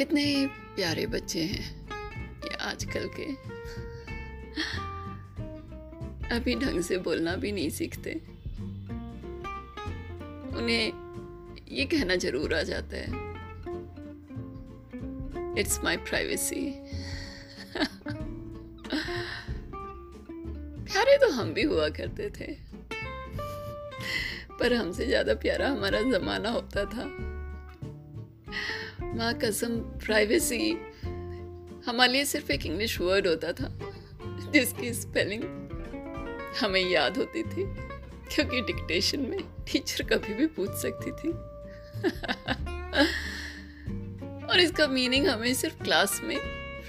कितने प्यारे बच्चे हैं ये आजकल के। अभी ढंग से बोलना भी नहीं सीखते। उन्हें ये कहना ज़रूर आ जाता है। इट्स माई प्राइवेसी प्यारे तो हम भी हुआ करते थे। पर हमसे ज़्यादा प्यारा हमारा जमाना होता था। माँ कसम प्राइवेसी हमारे लिए सिर्फ़ एक इंग्लिश वर्ड होता था, जिसकी स्पेलिंग हमें याद होती थी, क्योंकि डिक्टेशन में टीचर कभी भी पूछ सकती थी। और इसका मीनिंग हमें सिर्फ़ क्लास में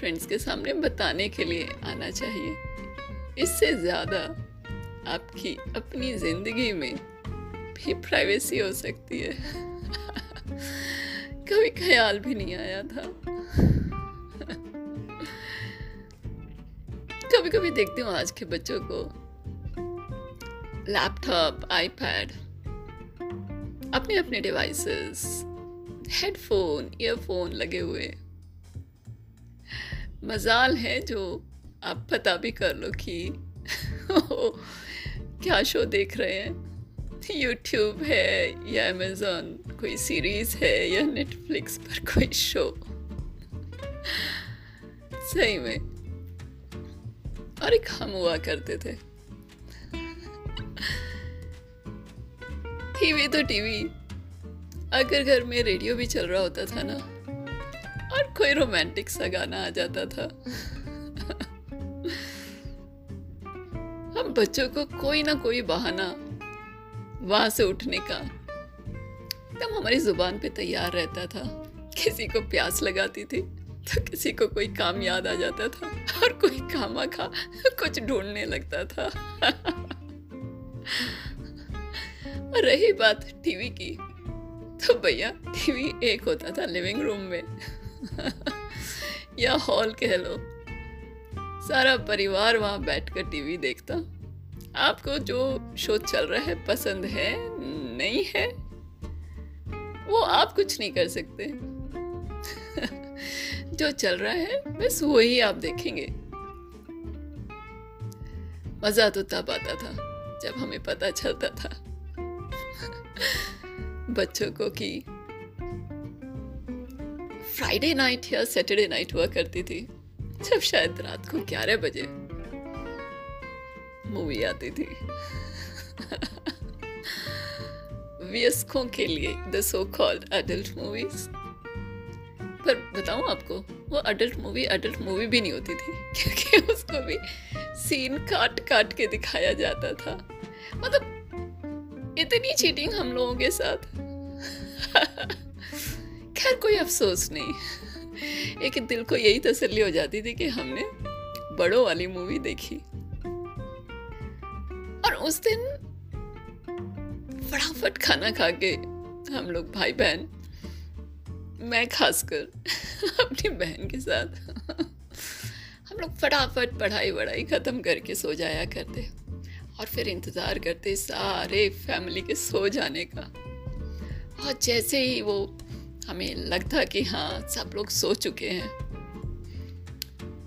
फ्रेंड्स के सामने बताने के लिए आना चाहिए। इससे ज़्यादा आपकी अपनी ज़िंदगी में भी प्राइवेसी हो सकती है। कभी ख्याल भी नहीं आया था। कभी कभी देखती हूँ आज के बच्चों को। लैपटॉप, आईपैड अपने अपने डिवाइसेस, हेडफोन, ईयरफोन लगे हुए। मजाल है जो आप पता भी कर लो कि क्या शो देख रहे हैं। यूट्यूब है, या अमेजोन कोई सीरीज़ है, या नेटफ्लिक्स पर कोई शो सही में। और एक हम हुआ करते थे। टीवी तो टीवी अगर घर में रेडियो भी चल रहा होता था ना, और कोई रोमांटिक सा गाना आ जाता था। हम बच्चों को कोई ना कोई बहाना वहाँ से उठने का। एकदम हमारी ज़ुबान पे तैयार रहता था। किसी को प्यास लगाती थी तो किसी को कोई काम याद आ जाता था और कोई कामा खा कुछ ढूँढने लगता था। और रही बात टीवी की तो भैया टीवी एक होता था लिविंग रूम में। या हॉल कह लो। सारा परिवार वहाँ बैठकर टीवी देखता। आपको जो शो चल रहा है, पसंद है, नहीं है, वो आप कुछ नहीं कर सकते। जो चल रहा है, बस वो ही आप देखेंगे। मज़ा तो तब आता था, जब हमें पता चलता था बच्चों को कि फ्राइडे नाइट या सैटरडे नाइट हुआ करती थी, जब शायद रात को ग्यारह बजे। मूवी आती थी। वयस्कों के लिए the so called adult movies पर बताऊँ आपको, वो अडल्ट मूवी अडल्ट मूवी भी नहीं होती थी, क्योंकि उसको भी सीन काट काट के दिखाया जाता था। मतलब इतनी चीटिंग हम लोगों के साथ। खैर, कोई अफसोस नहीं। एक दिल को यही तसल्ली हो जाती थी कि हमने बड़ों वाली मूवी देखी। उस दिन फटाफट खाना खा के हम लोग भाई बहन मैं खासकर, अपनी बहन के साथ, हम लोग फटाफट पढ़ाई वढ़ाई ख़त्म करके सो जाया करते और फिर इंतज़ार करते सारे फैमिली के सो जाने का। और जैसे ही वो हमें लगता कि हाँ सब लोग सो चुके हैं,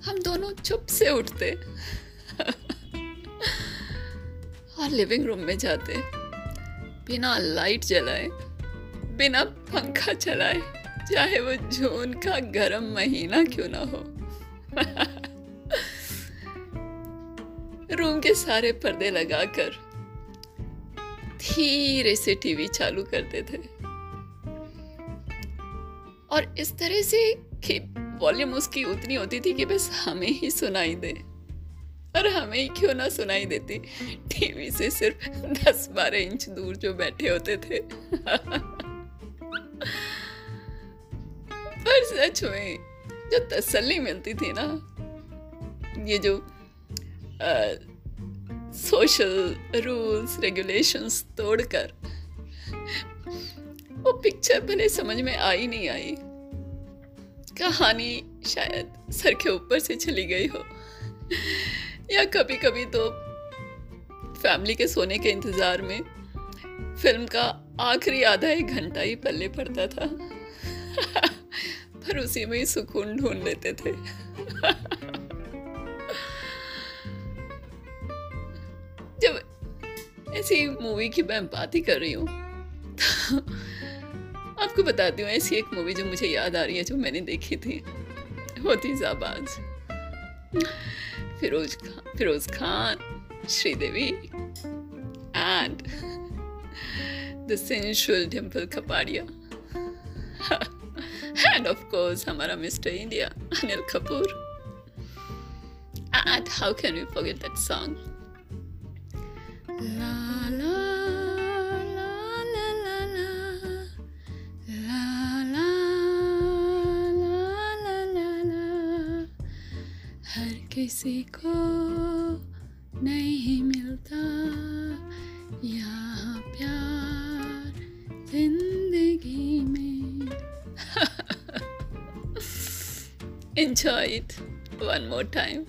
हम दोनों चुप से उठते। और लिविंग रूम में जाते बिना लाइट जलाए, बिना पंखा चलाए, चाहे वो जून का गर्म महीना क्यों ना हो। रूम के सारे पर्दे लगाकर, धीरे से टीवी चालू करते थे। और इस तरह से कि वॉल्यूम उसकी उतनी होती थी कि बस हमें ही सुनाई दे। और हमें क्यों ना सुनाई देती? टीवी से सिर्फ़ दस बारह इंच दूर जो बैठे होते थे। पर सच में, जो तसल्ली मिलती थी ना, ये जो सोशल रूल्स रेगुलेशंस तोड़कर, वो पिक्चर भले समझ में आई नहीं आई, कहानी शायद सर के ऊपर से चली गई हो। या कभी कभी तो फैमिली के सोने के इंतज़ार में फ़िल्म का आखिरी आधा एक घंटा ही पल्ले पड़ता था। पर उसी में ही सुकून ढूंढ लेते थे। जब ऐसी मूवी की मैं बात ही कर रही हूँ तो आपको बताती हूँ ऐसी एक मूवी जो मुझे याद आ रही है जो मैंने देखी थी होती जाबाज। Feroz Khan, Feroz Khan Sridevi, and the sensual Dimple Kapadia. and of course, Hamara Mr. India, Anil Kapoor. And how can we forget that song? किसी को नहीं मिलता। यहाँ प्यार ज़िंदगी में। Enjoy it one more time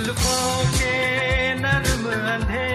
जुल्फों के नरम अंधेरे